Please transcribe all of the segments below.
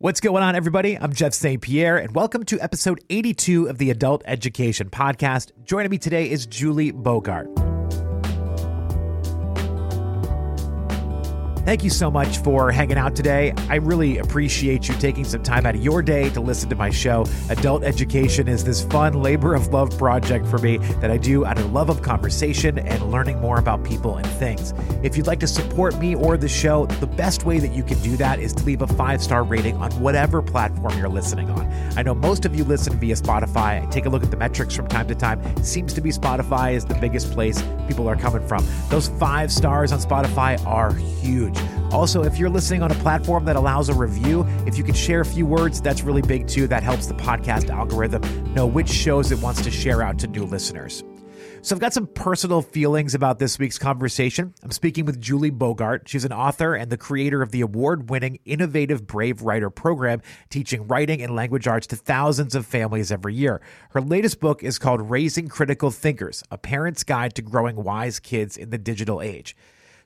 What's going on, everybody? I'm Jeff St. Pierre, and welcome to episode 82 of the Adult Education Podcast. Joining me today is Julie Bogart. Thank you so much for hanging out today. I really appreciate you taking some time out of your day to listen to my show. Adult education is this fun labor of love project for me that I do out of love of conversation and learning more about people and things. If you'd like to support me or the show, the best way that you can do that is to leave a five star rating on whatever platform you're listening on. I know most of you listen via Spotify. I take a look at the metrics from time to time. It seems to be Spotify is the biggest place people are coming from. Those five stars on Spotify are huge. Also, if you're listening on a platform that allows a review, if you could share a few words, that's really big too. That helps the podcast algorithm know which shows it wants to share out to new listeners. So, I've got some personal feelings about this week's conversation. I'm speaking with Julie Bogart. She's an author and the creator of the award winning Innovative Brave Writer program, teaching writing and language arts to thousands of families every year. Her latest book is called Raising Critical Thinkers A Parent's Guide to Growing Wise Kids in the Digital Age.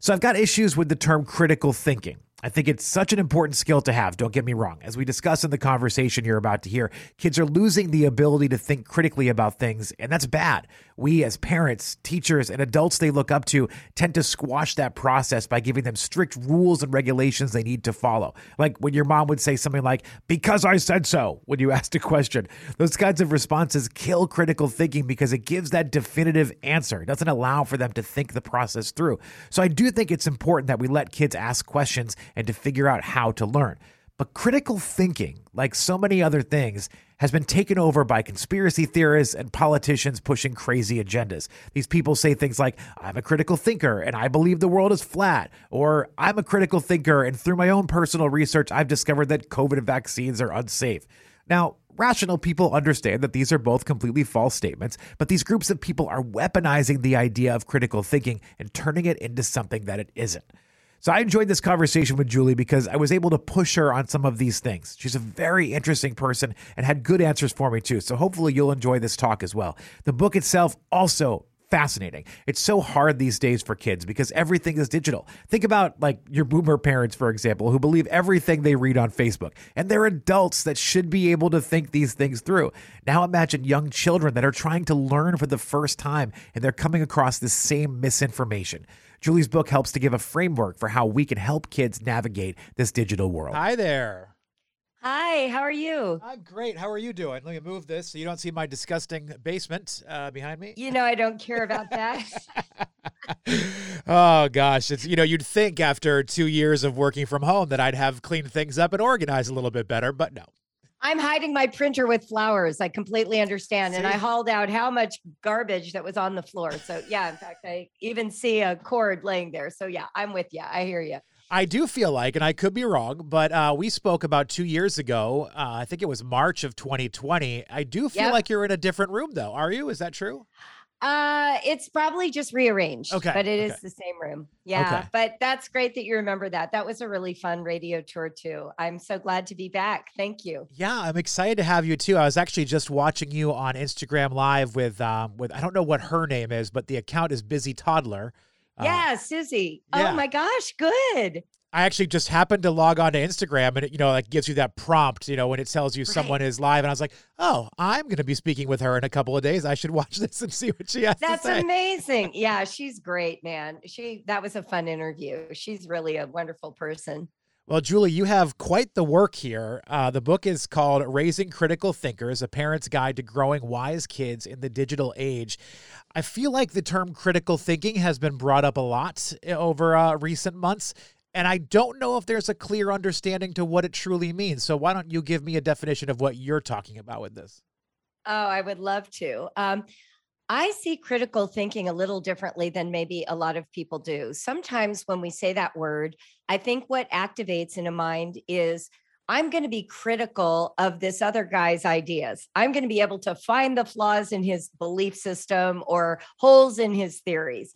So I've got issues with the term critical thinking. I think it's such an important skill to have, don't get me wrong. As we discuss in the conversation you're about to hear, kids are losing the ability to think critically about things, and that's bad. We, as parents, teachers, and adults they look up to, tend to squash that process by giving them strict rules and regulations they need to follow. Like when your mom would say something like, Because I said so, when you asked a question. Those kinds of responses kill critical thinking because it gives that definitive answer. It doesn't allow for them to think the process through. So I do think it's important that we let kids ask questions and to figure out how to learn. But critical thinking, like so many other things, has been taken over by conspiracy theorists and politicians pushing crazy agendas. These people say things like, I'm a critical thinker and I believe the world is flat, or I'm a critical thinker and through my own personal research, I've discovered that COVID vaccines are unsafe. Now, rational people understand that these are both completely false statements, but these groups of people are weaponizing the idea of critical thinking and turning it into something that it isn't. So I enjoyed this conversation with Julie because I was able to push her on some of these things. She's a very interesting person and had good answers for me too. So hopefully you'll enjoy this talk as well. The book itself also fascinating. It's so hard these days for kids because everything is digital. Think about like your boomer parents, for example, who believe everything they read on Facebook, and they're adults that should be able to think these things through. Now imagine young children that are trying to learn for the first time and they're coming across this same misinformation. Julie's book helps to give a framework for how we can help kids navigate this digital world. Hi there. Hi, how are you? I'm great. How are you doing? Let me move this so you don't see my disgusting basement uh, behind me. You know, I don't care about that. oh gosh, it's you know you'd think after two years of working from home that I'd have cleaned things up and organized a little bit better, but no. I'm hiding my printer with flowers. I completely understand. See? And I hauled out how much garbage that was on the floor. So, yeah, in fact, I even see a cord laying there. So, yeah, I'm with you. I hear you. I do feel like, and I could be wrong, but uh, we spoke about two years ago. Uh, I think it was March of 2020. I do feel yep. like you're in a different room, though. Are you? Is that true? Uh, it's probably just rearranged. Okay. But it okay. is the same room. Yeah. Okay. But that's great that you remember that. That was a really fun radio tour too. I'm so glad to be back. Thank you. Yeah, I'm excited to have you too. I was actually just watching you on Instagram live with um with I don't know what her name is, but the account is Busy Toddler. Yeah, uh, Susie. Yeah. Oh my gosh, good. I actually just happened to log on to Instagram and it, you know, like gives you that prompt, you know, when it tells you right. someone is live. And I was like, oh, I'm going to be speaking with her in a couple of days. I should watch this and see what she has That's to say. That's amazing. Yeah, she's great, man. She, that was a fun interview. She's really a wonderful person. Well, Julie, you have quite the work here. Uh, the book is called Raising Critical Thinkers A Parent's Guide to Growing Wise Kids in the Digital Age. I feel like the term critical thinking has been brought up a lot over uh, recent months. And I don't know if there's a clear understanding to what it truly means. So why don't you give me a definition of what you're talking about with this? Oh, I would love to. Um, I see critical thinking a little differently than maybe a lot of people do. Sometimes when we say that word, I think what activates in a mind is I'm going to be critical of this other guy's ideas. I'm going to be able to find the flaws in his belief system or holes in his theories.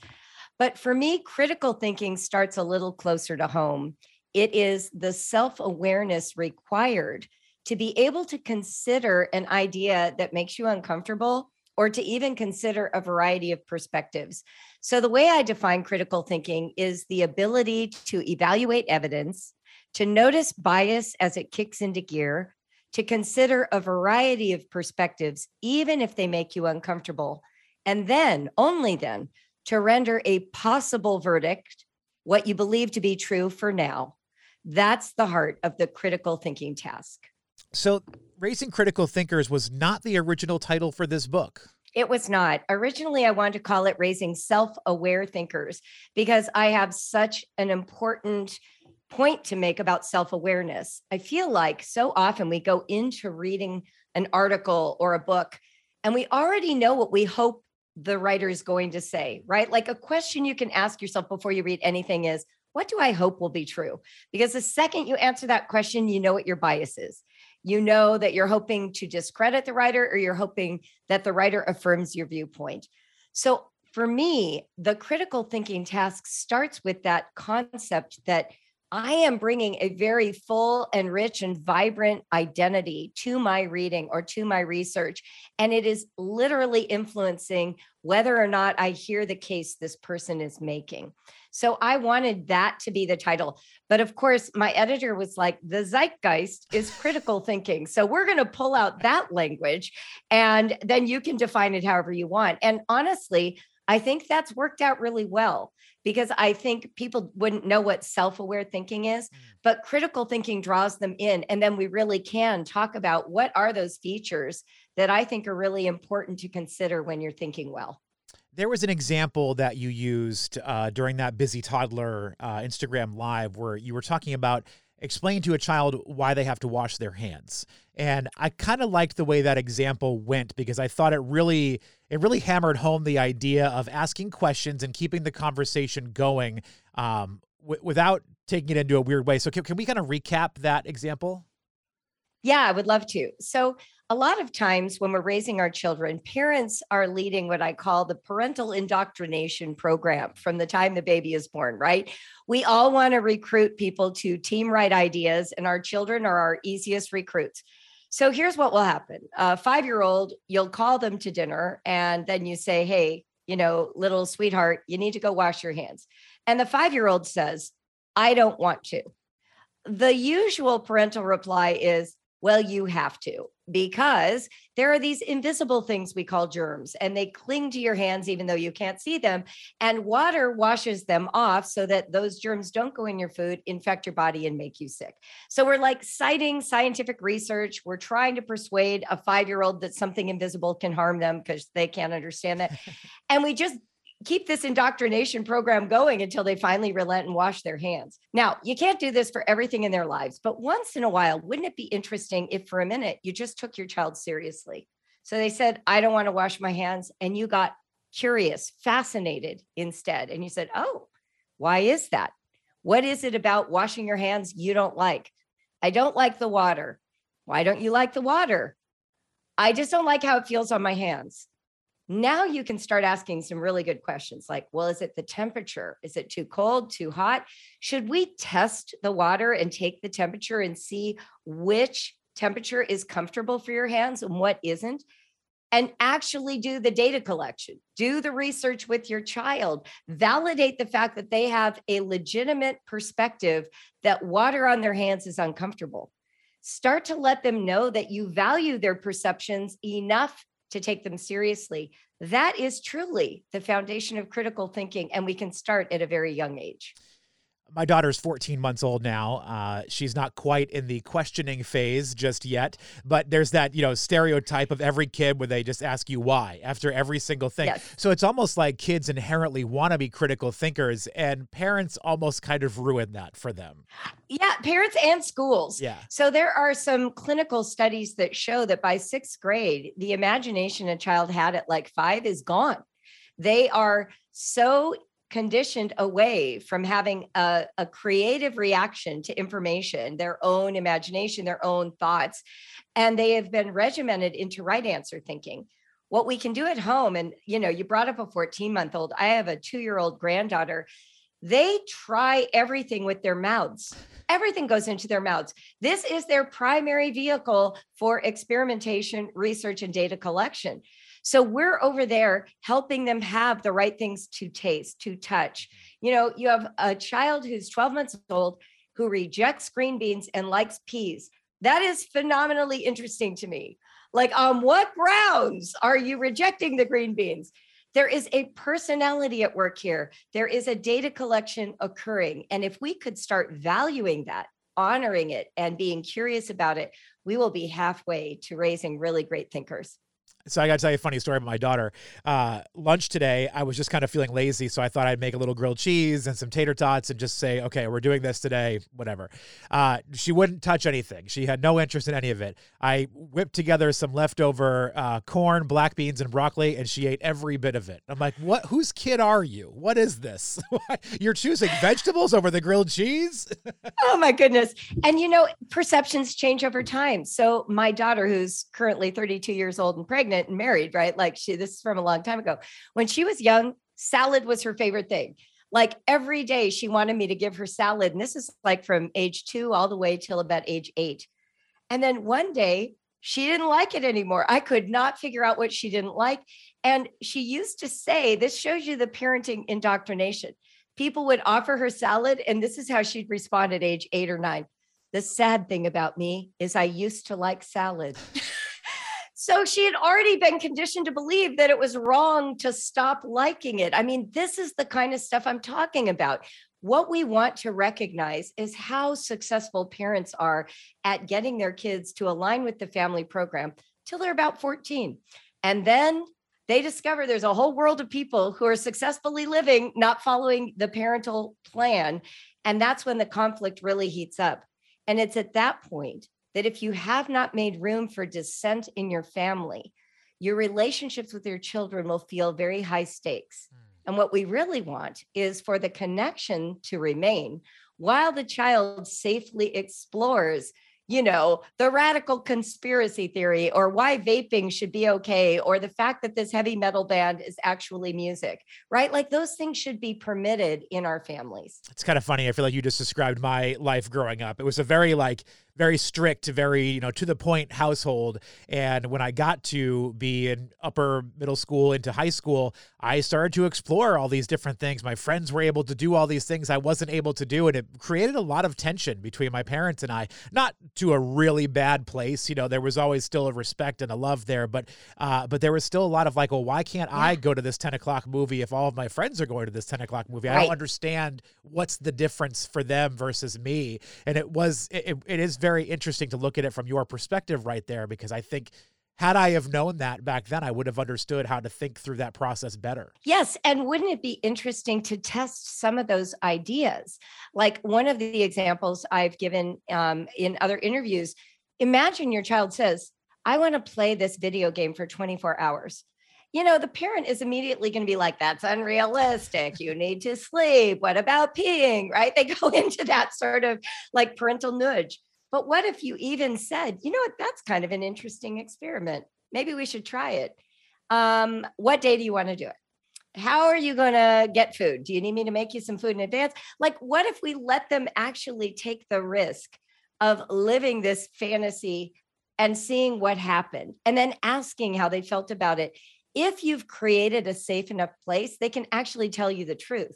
But for me, critical thinking starts a little closer to home. It is the self awareness required to be able to consider an idea that makes you uncomfortable or to even consider a variety of perspectives. So, the way I define critical thinking is the ability to evaluate evidence, to notice bias as it kicks into gear, to consider a variety of perspectives, even if they make you uncomfortable, and then, only then, to render a possible verdict, what you believe to be true for now. That's the heart of the critical thinking task. So, Raising Critical Thinkers was not the original title for this book. It was not. Originally, I wanted to call it Raising Self Aware Thinkers because I have such an important point to make about self awareness. I feel like so often we go into reading an article or a book and we already know what we hope the writer is going to say, right? Like a question you can ask yourself before you read anything is, what do I hope will be true? Because the second you answer that question, you know what your bias is. You know that you're hoping to discredit the writer or you're hoping that the writer affirms your viewpoint. So for me, the critical thinking task starts with that concept that I am bringing a very full and rich and vibrant identity to my reading or to my research. And it is literally influencing whether or not I hear the case this person is making. So I wanted that to be the title. But of course, my editor was like, the zeitgeist is critical thinking. So we're going to pull out that language and then you can define it however you want. And honestly, I think that's worked out really well because I think people wouldn't know what self aware thinking is, mm. but critical thinking draws them in. And then we really can talk about what are those features that I think are really important to consider when you're thinking well. There was an example that you used uh, during that busy toddler uh, Instagram live where you were talking about explain to a child why they have to wash their hands. And I kind of liked the way that example went because I thought it really it really hammered home the idea of asking questions and keeping the conversation going um, w- without taking it into a weird way. So can, can we kind of recap that example? Yeah, I would love to. So a lot of times when we're raising our children, parents are leading what I call the parental indoctrination program from the time the baby is born, right? We all want to recruit people to team right ideas, and our children are our easiest recruits. So here's what will happen a five year old, you'll call them to dinner, and then you say, Hey, you know, little sweetheart, you need to go wash your hands. And the five year old says, I don't want to. The usual parental reply is, Well, you have to because there are these invisible things we call germs and they cling to your hands even though you can't see them and water washes them off so that those germs don't go in your food infect your body and make you sick. So we're like citing scientific research. We're trying to persuade a 5-year-old that something invisible can harm them because they can't understand that and we just keep this indoctrination program going until they finally relent and wash their hands. Now, you can't do this for everything in their lives, but once in a while, wouldn't it be interesting if for a minute you just took your child seriously? So they said, I don't want to wash my hands. And you got curious, fascinated instead. And you said, Oh, why is that? What is it about washing your hands you don't like? I don't like the water. Why don't you like the water? I just don't like how it feels on my hands. Now you can start asking some really good questions like, well, is it the temperature? Is it too cold, too hot? Should we test the water and take the temperature and see which temperature is comfortable for your hands and what isn't? And actually do the data collection, do the research with your child, validate the fact that they have a legitimate perspective that water on their hands is uncomfortable. Start to let them know that you value their perceptions enough to take them seriously. That is truly the foundation of critical thinking, and we can start at a very young age my daughter's 14 months old now. Uh, she's not quite in the questioning phase just yet, but there's that you know stereotype of every kid where they just ask you why after every single thing. Yes. So it's almost like kids inherently want to be critical thinkers, and parents almost kind of ruin that for them. Yeah, parents and schools. Yeah. So there are some clinical studies that show that by sixth grade, the imagination a child had at like five is gone. They are so conditioned away from having a, a, creative reaction to information, their own imagination, their own thoughts, and they have been regimented into right answer thinking. What we can do at home, and you know, you brought up a 14 month old, I have a two year old granddaughter. They try everything with their mouths. Everything goes into their mouths. This is their primary vehicle for experimentation, research, and data collection. So we're over there helping them have the right things to taste, to touch. You know, you have a child who's 12 months old who rejects green beans and likes peas. That is phenomenally interesting to me. Like, on what grounds are you rejecting the green beans? There is a personality at work here. There is a data collection occurring. And if we could start valuing that, honoring it, and being curious about it, we will be halfway to raising really great thinkers. So I got to tell you a funny story about my daughter. Uh, lunch today, I was just kind of feeling lazy, so I thought I'd make a little grilled cheese and some tater tots and just say, "Okay, we're doing this today." Whatever. Uh, she wouldn't touch anything. She had no interest in any of it. I whipped together some leftover uh, corn, black beans, and broccoli, and she ate every bit of it. I'm like, "What? Whose kid are you? What is this? You're choosing vegetables over the grilled cheese?" oh my goodness! And you know, perceptions change over time. So my daughter, who's currently 32 years old and pregnant pregnant and married, right? Like she, this is from a long time ago. When she was young, salad was her favorite thing. Like every day she wanted me to give her salad. And this is like from age two all the way till about age eight. And then one day she didn't like it anymore. I could not figure out what she didn't like. And she used to say, this shows you the parenting indoctrination. People would offer her salad, and this is how she'd respond at age eight or nine. The sad thing about me is I used to like salad. So she had already been conditioned to believe that it was wrong to stop liking it. I mean, this is the kind of stuff I'm talking about. What we want to recognize is how successful parents are at getting their kids to align with the family program till they're about 14. And then they discover there's a whole world of people who are successfully living, not following the parental plan. And that's when the conflict really heats up. And it's at that point that if you have not made room for dissent in your family, your relationships with your children will feel very high stakes. Mm. And what we really want is for the connection to remain while the child safely explores you know, the radical conspiracy theory or why vaping should be okay or the fact that this heavy metal band is actually music, right? Like those things should be permitted in our families. It's kind of funny. I feel like you just described my life growing up. It was a very like very strict, very, you know, to the point household. And when I got to be in upper middle school into high school, I started to explore all these different things. My friends were able to do all these things I wasn't able to do. And it created a lot of tension between my parents and I, not to a really bad place. You know, there was always still a respect and a love there, but, uh, but there was still a lot of like, well, why can't yeah. I go to this 10 o'clock movie if all of my friends are going to this 10 o'clock movie? Right. I don't understand what's the difference for them versus me. And it was, it, it is very interesting to look at it from your perspective right there because I think had I have known that back then, I would have understood how to think through that process better. Yes. And wouldn't it be interesting to test some of those ideas? Like one of the examples I've given um, in other interviews imagine your child says, I want to play this video game for 24 hours you know, the parent is immediately going to be like, that's unrealistic. You need to sleep. What about peeing? Right? They go into that sort of like parental nudge. But what if you even said, you know what, that's kind of an interesting experiment. Maybe we should try it. Um, what day do you want to do it? How are you going to get food? Do you need me to make you some food in advance? Like, what if we let them actually take the risk of living this fantasy and seeing what happened and then asking how they felt about it? if you've created a safe enough place, they can actually tell you the truth.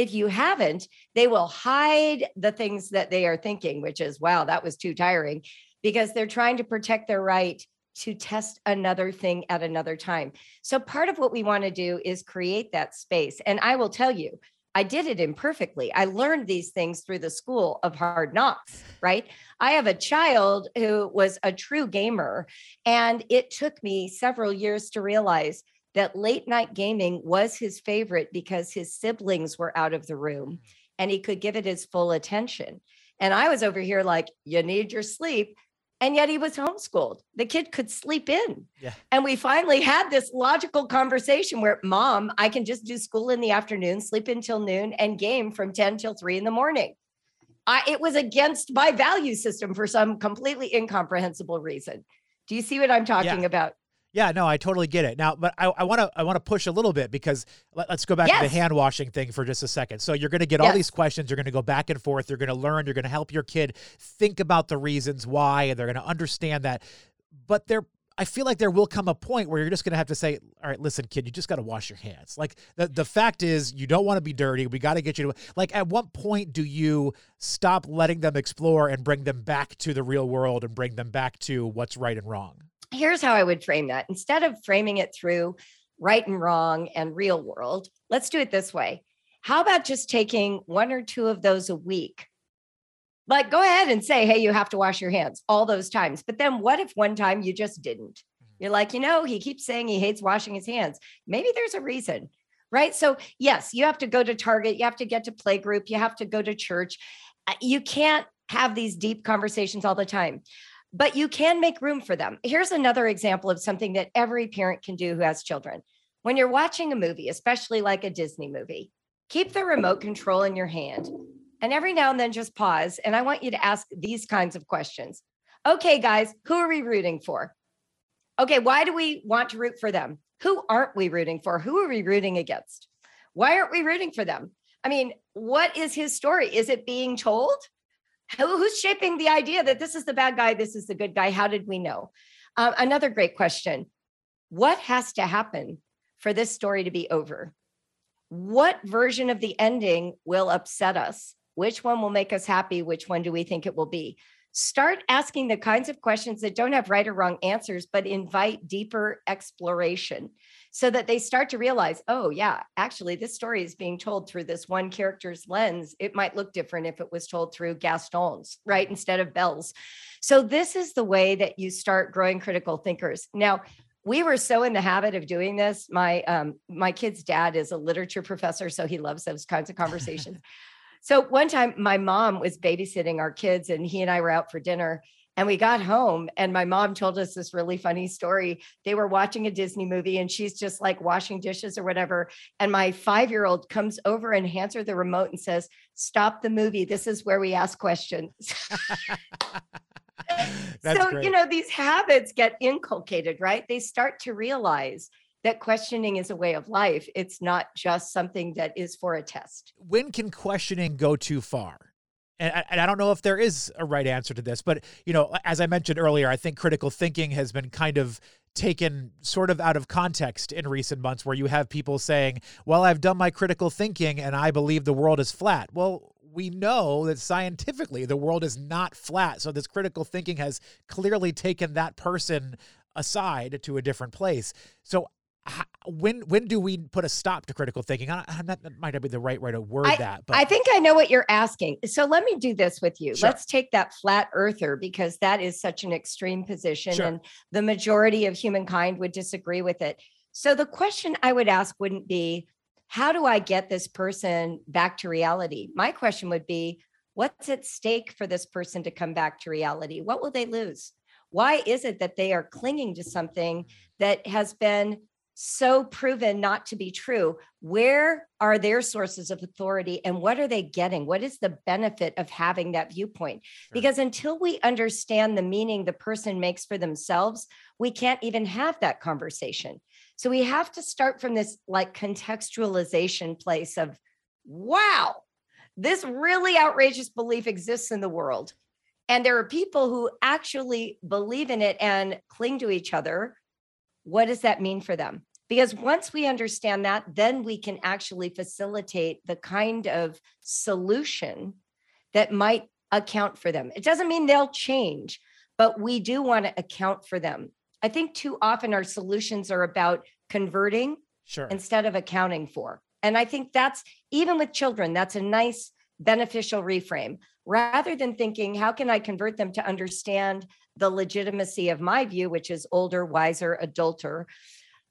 If you haven't, they will hide the things that they are thinking, which is, wow, that was too tiring, because they're trying to protect their right to test another thing at another time. So, part of what we want to do is create that space. And I will tell you, I did it imperfectly. I learned these things through the school of hard knocks, right? I have a child who was a true gamer, and it took me several years to realize that late night gaming was his favorite because his siblings were out of the room mm. and he could give it his full attention. And I was over here like, you need your sleep and yet he was homeschooled. The kid could sleep in. Yeah. And we finally had this logical conversation where, mom, I can just do school in the afternoon, sleep until noon, and game from 10 till 3 in the morning. I, it was against my value system for some completely incomprehensible reason. Do you see what I'm talking yeah. about? Yeah, no, I totally get it. Now, but I want to I want to push a little bit because let, us go back yes. to the hand washing thing for just a second. So you're going to get yes. all these questions, you're going to go back and forth, you're going to learn, you're going to help your kid think about the reasons why, and they're going to understand that. But they're I feel like there will come a point where you're just going to have to say, all right, listen, kid, you just got to wash your hands. Like the, the fact is, you don't want to be dirty. We got to get you to, like, at what point do you stop letting them explore and bring them back to the real world and bring them back to what's right and wrong? Here's how I would frame that. Instead of framing it through right and wrong and real world, let's do it this way. How about just taking one or two of those a week like, go ahead and say, hey, you have to wash your hands all those times. But then what if one time you just didn't? Mm-hmm. You're like, you know, he keeps saying he hates washing his hands. Maybe there's a reason, right? So, yes, you have to go to Target, you have to get to play group, you have to go to church. Uh, you can't have these deep conversations all the time, but you can make room for them. Here's another example of something that every parent can do who has children. When you're watching a movie, especially like a Disney movie, keep the remote control in your hand and every now and then just pause. And I want you to ask these kinds of questions. Okay, guys, who are we rooting for? Okay, why do we want to root for them? Who aren't we rooting for? Who are we rooting against? Why aren't we rooting for them? I mean, what is his story? Is it being told? Who, who's shaping the idea that this is the bad guy, this is the good guy? How did we know? Uh, another great question What has to happen for this story to be over? What version of the ending will upset us? Which one will make us happy? Which one do we think it will be? Start asking the kinds of questions that don't have right or wrong answers, but invite deeper exploration so that they start to realize, oh, yeah, actually, this story is being told through this one character's lens. It might look different if it was told through Gaston's, right, instead of Belle's. So, this is the way that you start growing critical thinkers. Now, we were so in the habit of doing this. My um, my kid's dad is a literature professor, so he loves those kinds of conversations. So one time my mom was babysitting our kids and he and I were out for dinner and we got home and my mom told us this really funny story. They were watching a Disney movie and she's just like washing dishes or whatever. And my five year old comes over and hands her the remote and says, Stop the movie. This is where we ask questions. so, great. you know, these habits get inculcated, right? They start to realize that questioning is a way of life. It's not just something that is for a test. When can questioning go too far? And I, and I, don't know if there is a right answer to this, but you know, as I mentioned earlier, I think critical thinking has been kind of taken sort of out of context in recent months, where you have people saying, "Well, I've done my critical thinking and I believe the world is flat." Well, we know that scientifically the world is not flat. So this critical thinking has clearly taken that person aside to a different place. So when when do we put a stop to critical thinking? I, am not, that might not be the right way to word I, that. But I think I know what you're asking. So let me do this with you. Sure. Let's take that flat earther because that is such an extreme position, sure. and the majority of humankind would disagree with it. So the question I would ask wouldn't be, how do I get this person back to reality? My question would be, what's at stake for this person to come back to reality? What will they lose? Why is it that they are clinging to something that has been so proven not to be true where are their sources of authority and what are they getting? What is the benefit of having that viewpoint? Sure. because until we understand the meaning the person makes for themselves we can't even have that conversation. So we have to start from this like contextualization place of wow this really outrageous belief exists in the world. And there are people who actually believe in it and cling to each other. What does that mean for them because once we understand that, then we can actually facilitate the kind of solution that might account for them. It doesn't mean they'll change, but we do want to account for them. I think too often our solutions are about converting sure. instead of accounting for. And I think that's even with children, that's a nice beneficial reframe. Rather than thinking, how can I convert them to understand the legitimacy of my view, which is older, wiser, adulter,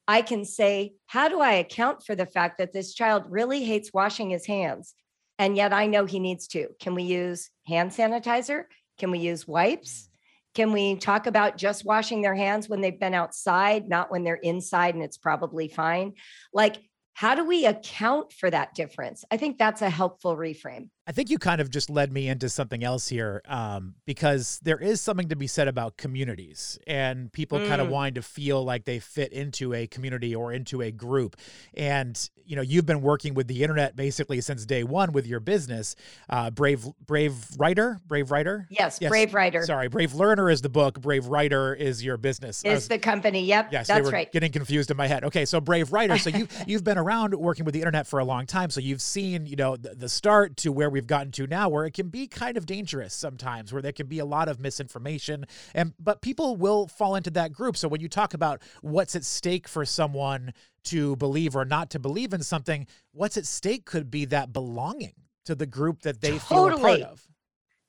I can say, how do I account for the fact that this child really hates washing his hands? And yet I know he needs to. Can we use hand sanitizer? Can we use wipes? Mm. Can we talk about just washing their hands when they've been outside, not when they're inside and it's probably fine? Like, how do we account for that difference? I think that's a helpful reframe. I think you kind of just led me into something else here um, because there is something to be said about communities and people mm. kind of wanting to feel like they fit into a community or into a group. And, you know, you've been working with the internet basically since day one with your business. Uh, Brave Brave Writer, Brave Writer? Yes, yes, Brave Writer. Sorry, Brave Learner is the book, Brave Writer is your business. Is the company. Yep, yes, that's right. getting confused in my head. Okay, so Brave Writer. So you, you've been around working with the internet for a long time. So you've seen, you know, the, the start to where we we've gotten to now where it can be kind of dangerous sometimes where there can be a lot of misinformation and but people will fall into that group so when you talk about what's at stake for someone to believe or not to believe in something what's at stake could be that belonging to the group that they totally. feel a part of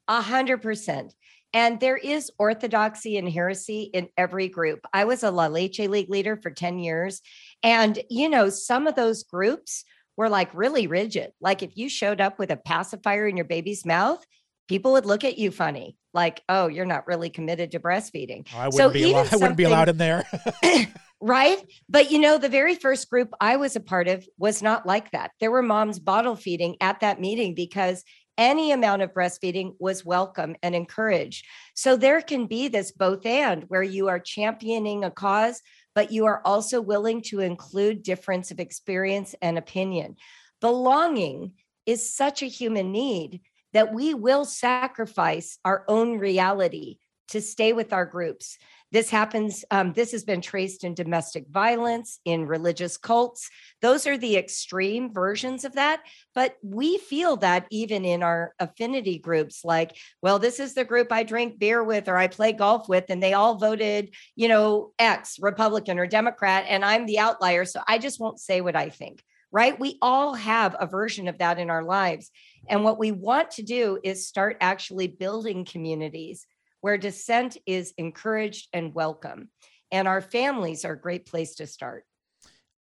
a hundred percent and there is orthodoxy and heresy in every group. I was a La Leche League leader for 10 years. And, you know, some of those groups were like really rigid. Like if you showed up with a pacifier in your baby's mouth, people would look at you funny, like, "Oh, you're not really committed to breastfeeding." Oh, I wouldn't so be allowed, I wouldn't be allowed in there. right? But you know, the very first group I was a part of was not like that. There were moms bottle feeding at that meeting because any amount of breastfeeding was welcome and encouraged. So there can be this both and where you are championing a cause, but you are also willing to include difference of experience and opinion. Belonging is such a human need that we will sacrifice our own reality to stay with our groups. This happens, um, this has been traced in domestic violence, in religious cults. Those are the extreme versions of that. But we feel that even in our affinity groups, like, well, this is the group I drink beer with or I play golf with, and they all voted, you know, X, Republican or Democrat, and I'm the outlier. So I just won't say what I think right? We all have a version of that in our lives. And what we want to do is start actually building communities where dissent is encouraged and welcome. And our families are a great place to start.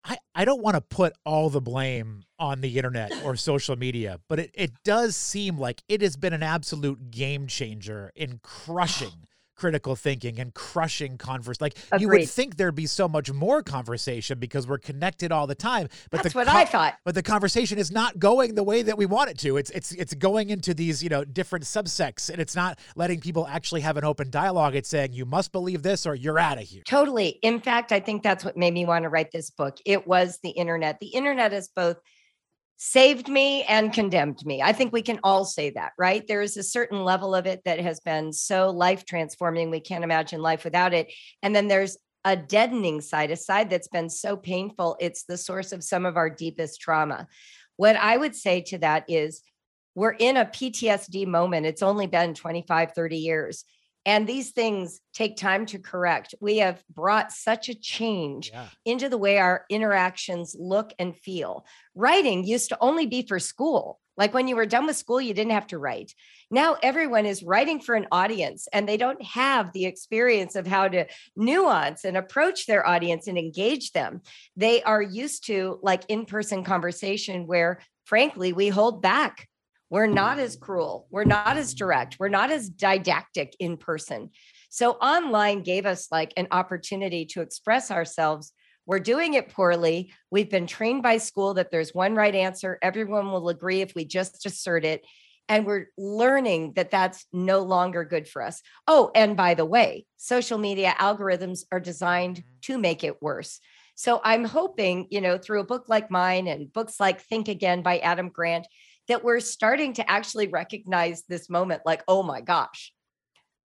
I, I don't want to put all the blame on the internet or social media, but it, it does seem like it has been an absolute game changer in crushing critical thinking and crushing converse. Like Agreed. you would think there'd be so much more conversation because we're connected all the time. But that's what co- I thought. But the conversation is not going the way that we want it to. It's it's it's going into these you know different subsects, and it's not letting people actually have an open dialogue. It's saying you must believe this or you're out of here. Totally. In fact, I think that's what made me want to write this book. It was the internet. The internet is both saved me and condemned me. I think we can all say that, right? There is a certain level of it that has been so life transforming. We can't imagine life without it. And then there's a deadening side, a side that's been so painful. It's the source of some of our deepest trauma. What I would say to that is we're in a PTSD moment. It's only been 25, 30 years. And these things take time to correct. We have brought such a change yeah. into the way our interactions look and feel. Writing used to only be for school. Like when you were done with school, you didn't have to write. Now everyone is writing for an audience and they don't have the experience of how to nuance and approach their audience and engage them. They are used to like in person conversation where, frankly, we hold back we're not as cruel. We're not as direct. We're not as didactic in person. So online gave us like an opportunity to express ourselves. We're doing it poorly. We've been trained by school that there's one right answer. Everyone will agree if we just assert it. And we're learning that that's no longer good for us. Oh, and by the way, social media algorithms are designed to make it worse. So I'm hoping, you know, through a book like mine and books like Think Again by Adam Grant, that we're starting to actually recognize this moment like, oh my gosh,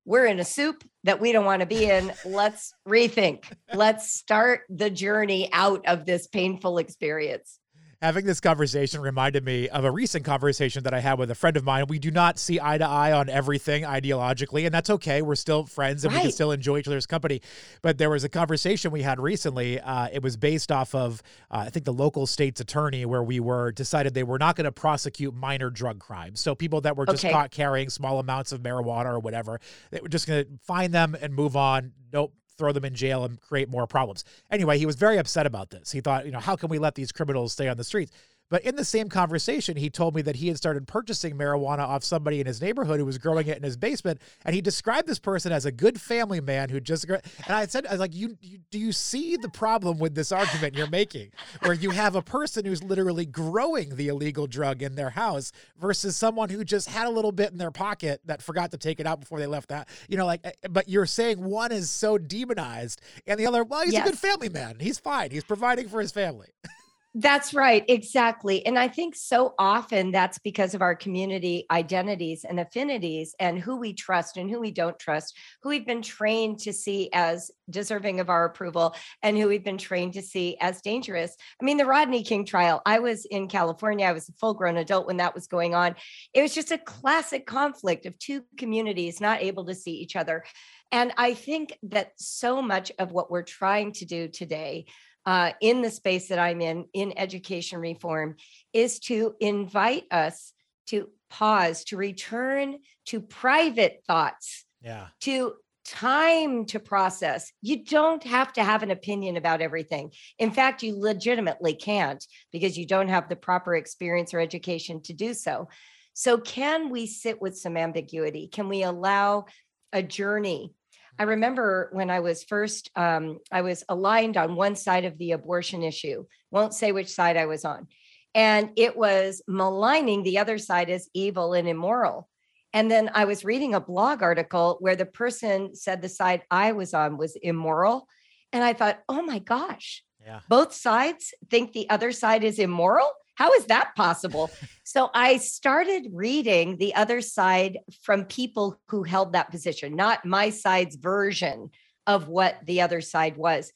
we're in a soup that we don't want to be in. Let's rethink. Let's start the journey out of this painful experience having this conversation reminded me of a recent conversation that I had with a friend of mine. We do not see eye to eye on everything ideologically, and that's okay. We're still friends and right. we can still enjoy each other's company. But there was a conversation we had recently. Uh, it was based off of, uh, I think, the local state's attorney, where we were decided they were not going to prosecute minor drug crimes. So people that were just okay. caught carrying small amounts of marijuana or whatever, they were just going to find them and move on. Nope throw them in jail and create more problems. Anyway, he was very upset about this. He thought, you know, how can we let these criminals stay on the streets? But in the same conversation, he told me that he had started purchasing marijuana off somebody in his neighborhood who was growing it in his basement, and he described this person as a good family man who just. And I said, I was like, you, you do you see the problem with this argument you're making, where you have a person who's literally growing the illegal drug in their house versus someone who just had a little bit in their pocket that forgot to take it out before they left that, you know, like. Eh, but you're saying one is so demonized, and the other, well, he's yes. a good family man. He's fine. He's providing for his family. That's right, exactly. And I think so often that's because of our community identities and affinities and who we trust and who we don't trust, who we've been trained to see as deserving of our approval and who we've been trained to see as dangerous. I mean, the Rodney King trial, I was in California, I was a full grown adult when that was going on. It was just a classic conflict of two communities not able to see each other. And I think that so much of what we're trying to do today uh, in the space that I'm in, in education reform, is to invite us to pause, to return to private thoughts, yeah. to time to process. You don't have to have an opinion about everything. In fact, you legitimately can't because you don't have the proper experience or education to do so. So, can we sit with some ambiguity? Can we allow a journey I remember when I was first, um, I was aligned on one side of the abortion issue, won't say which side I was on. And it was maligning the other side as evil and immoral. And then I was reading a blog article where the person said the side I was on was immoral. And I thought, oh my gosh, yeah. both sides think the other side is immoral. How is that possible? so I started reading the other side from people who held that position, not my side's version of what the other side was.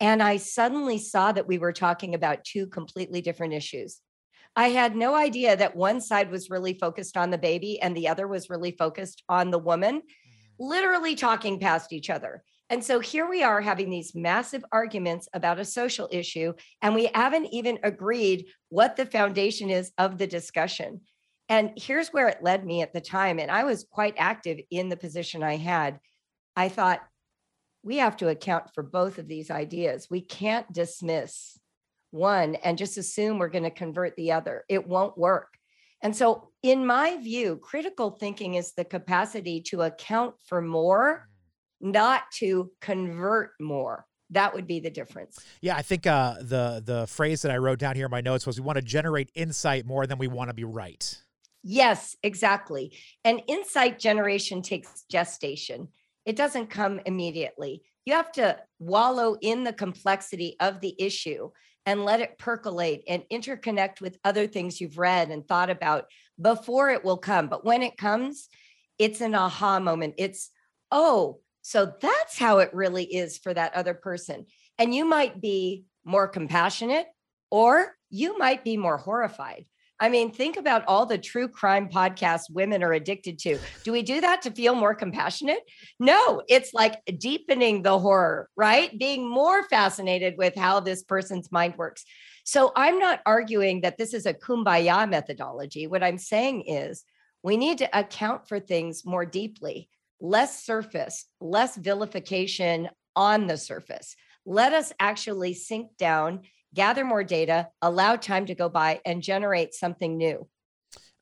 And I suddenly saw that we were talking about two completely different issues. I had no idea that one side was really focused on the baby and the other was really focused on the woman, mm-hmm. literally talking past each other. And so here we are having these massive arguments about a social issue, and we haven't even agreed what the foundation is of the discussion. And here's where it led me at the time. And I was quite active in the position I had. I thought, we have to account for both of these ideas. We can't dismiss one and just assume we're going to convert the other. It won't work. And so, in my view, critical thinking is the capacity to account for more not to convert more. That would be the difference. Yeah i think uh, the the phrase that i wrote down here in my notes was we want to generate insight more than we want to be right. Yes exactly. And insight generation takes gestation. It doesn't come immediately. You have to wallow in the complexity of the issue and let it percolate and interconnect with other things you've read and thought about before it will come. But when it comes it's an aha moment. It's oh so that's how it really is for that other person. And you might be more compassionate or you might be more horrified. I mean, think about all the true crime podcasts women are addicted to. Do we do that to feel more compassionate? No, it's like deepening the horror, right? Being more fascinated with how this person's mind works. So I'm not arguing that this is a kumbaya methodology. What I'm saying is we need to account for things more deeply less surface, less vilification on the surface. Let us actually sink down, gather more data, allow time to go by, and generate something new.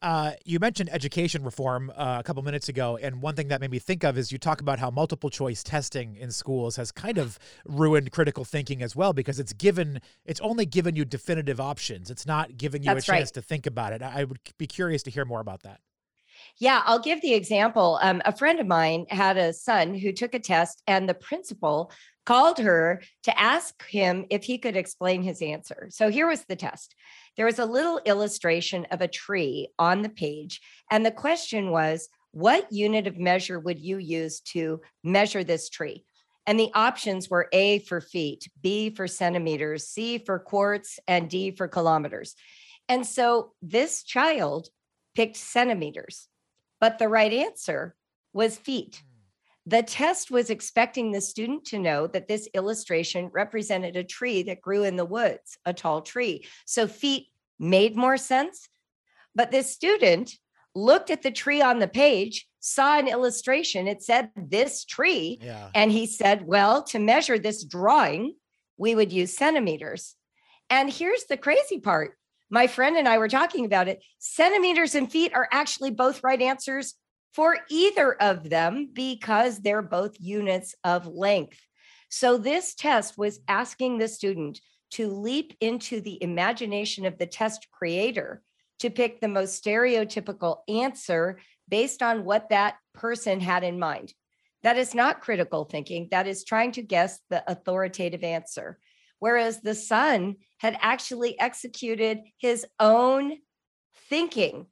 Uh, you mentioned education reform uh, a couple minutes ago, and one thing that made me think of is you talk about how multiple choice testing in schools has kind of ruined critical thinking as well because it's given it's only given you definitive options. It's not giving you That's a chance right. to think about it. I would be curious to hear more about that. Yeah, I'll give the example. Um, a friend of mine had a son who took a test, and the principal called her to ask him if he could explain his answer. So here was the test there was a little illustration of a tree on the page, and the question was, What unit of measure would you use to measure this tree? And the options were A for feet, B for centimeters, C for quarts, and D for kilometers. And so this child picked centimeters but the right answer was feet. Hmm. The test was expecting the student to know that this illustration represented a tree that grew in the woods, a tall tree. So feet made more sense. But this student looked at the tree on the page, saw an illustration, it said this tree. Yeah. And he said, Well, to measure this drawing, we would use centimeters. And here's the crazy part my friend and I were talking about it. Centimeters and feet are actually both right answers for either of them because they're both units of length. So this test was asking the student to leap into the imagination of the test creator to pick the most stereotypical answer based on what that person had in mind. That is not critical thinking, that is trying to guess the authoritative answer. Whereas the son had actually executed his own thinking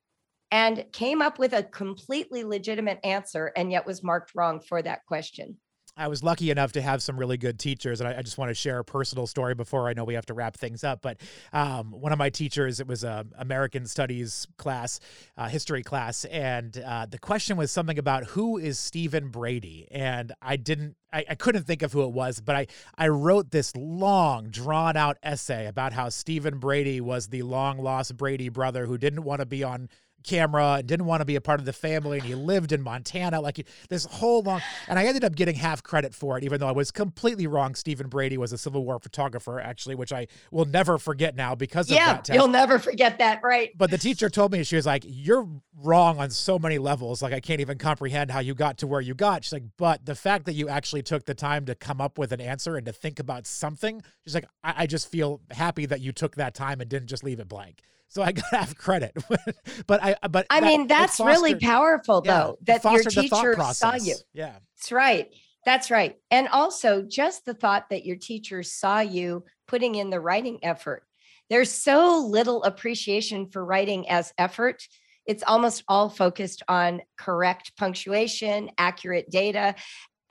and came up with a completely legitimate answer and yet was marked wrong for that question. I was lucky enough to have some really good teachers, and I, I, just want to share a personal story before I know we have to wrap things up. But um, one of my teachers, it was a American Studies class, uh, history class, and uh, the question was something about who is Stephen Brady, and I didn't. I, I couldn't think of who it was, but I, I wrote this long, drawn out essay about how Stephen Brady was the long lost Brady brother who didn't want to be on camera and didn't want to be a part of the family and he lived in Montana like this whole long and I ended up getting half credit for it even though I was completely wrong. Stephen Brady was a Civil War photographer actually which I will never forget now because of yeah, that test. you'll never forget that right. But the teacher told me she was like you're wrong on so many levels like I can't even comprehend how you got to where you got. She's like but the fact that you actually took the time to come up with an answer and to think about something she's like I, I just feel happy that you took that time and didn't just leave it blank so I got to have credit. but I, but I that, mean, that's fostered, really powerful yeah, though, that your teacher saw you. Yeah. That's right. That's right. And also just the thought that your teacher saw you putting in the writing effort. There's so little appreciation for writing as effort. It's almost all focused on correct punctuation, accurate data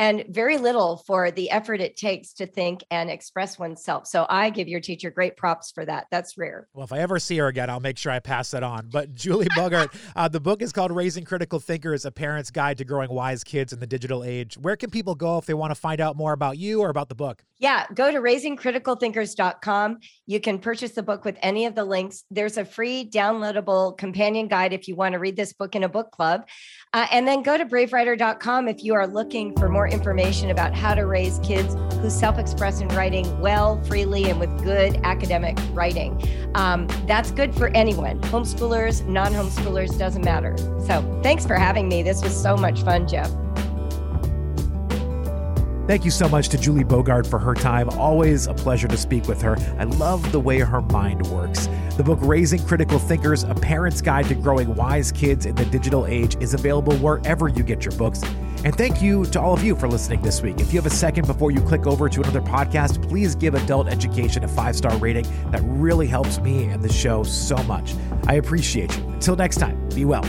and very little for the effort it takes to think and express oneself. So I give your teacher great props for that. That's rare. Well, if I ever see her again, I'll make sure I pass that on. But Julie Bogart, uh, the book is called Raising Critical Thinkers A Parent's Guide to Growing Wise Kids in the Digital Age. Where can people go if they want to find out more about you or about the book? Yeah, go to raisingcriticalthinkers.com. You can purchase the book with any of the links. There's a free downloadable companion guide if you want to read this book in a book club. Uh, and then go to bravewriter.com if you are looking for more information about how to raise kids who self express in writing well, freely, and with good academic writing. Um, that's good for anyone homeschoolers, non homeschoolers, doesn't matter. So thanks for having me. This was so much fun, Jeff. Thank you so much to Julie Bogart for her time. Always a pleasure to speak with her. I love the way her mind works. The book Raising Critical Thinkers A Parent's Guide to Growing Wise Kids in the Digital Age is available wherever you get your books. And thank you to all of you for listening this week. If you have a second before you click over to another podcast, please give Adult Education a five star rating. That really helps me and the show so much. I appreciate you. Until next time, be well.